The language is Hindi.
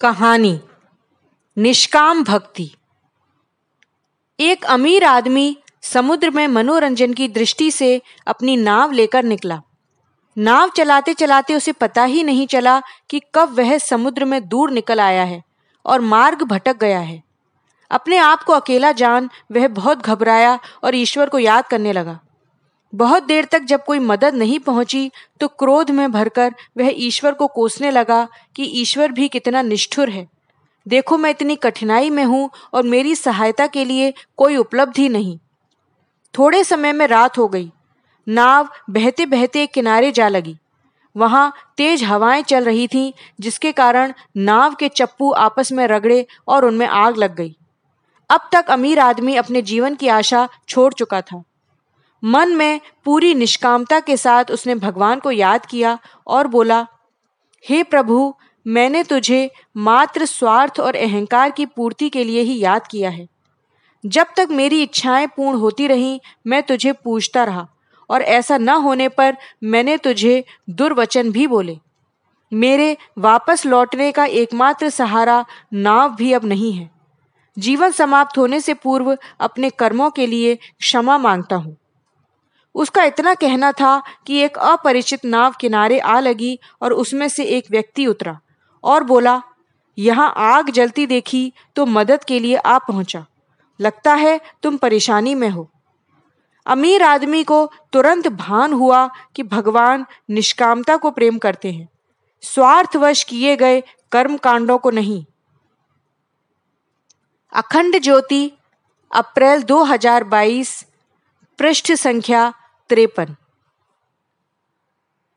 कहानी, निष्काम भक्ति। एक अमीर आदमी समुद्र में मनोरंजन की दृष्टि से अपनी नाव लेकर निकला। नाव चलाते चलाते उसे पता ही नहीं चला कि कब वह समुद्र में दूर निकल आया है और मार्ग भटक गया है। अपने आप को अकेला जान वह बहुत घबराया और ईश्वर को याद करने लगा। बहुत देर तक जब कोई मदद नहीं पहुँची तो क्रोध में भरकर वह ईश्वर को कोसने लगा कि ईश्वर भी कितना निष्ठुर है। देखो, मैं इतनी कठिनाई में हूँ और मेरी सहायता के लिए कोई उपलब्धि नहीं। थोड़े समय में रात हो गई। नाव बहते बहते किनारे जा लगी। वहाँ तेज हवाएँ चल रही थीं, जिसके कारण नाव के चप्पू आपस में रगड़े और उनमें आग लग गई। अब तक अमीर आदमी अपने जीवन की आशा छोड़ चुका था। मन में पूरी निष्कामता के साथ उसने भगवान को याद किया और बोला, हे प्रभु, मैंने तुझे मात्र स्वार्थ और अहंकार की पूर्ति के लिए ही याद किया है। जब तक मेरी इच्छाएँ पूर्ण होती रहीं, मैं तुझे पूछता रहा और ऐसा न होने पर मैंने तुझे दुर्वचन भी बोले। मेरे वापस लौटने का एकमात्र सहारा नाव भी अब नहीं है। जीवन समाप्त होने से पूर्व अपने कर्मों के लिए क्षमा माँगता हूँ। उसका इतना कहना था कि एक अपरिचित नाव किनारे आ लगी और उसमें से एक व्यक्ति उतरा और बोला, यहाँ आग जलती देखी तो मदद के लिए आ पहुँचा। लगता है तुम परेशानी में हो। अमीर आदमी को तुरंत भान हुआ कि भगवान निष्कामता को प्रेम करते हैं। स्वार्थवश किए गए कर्म कांडों को नहीं। अखंड ज्योति, अप्रैल 2022 पृष्ठ संख्या तिरपन।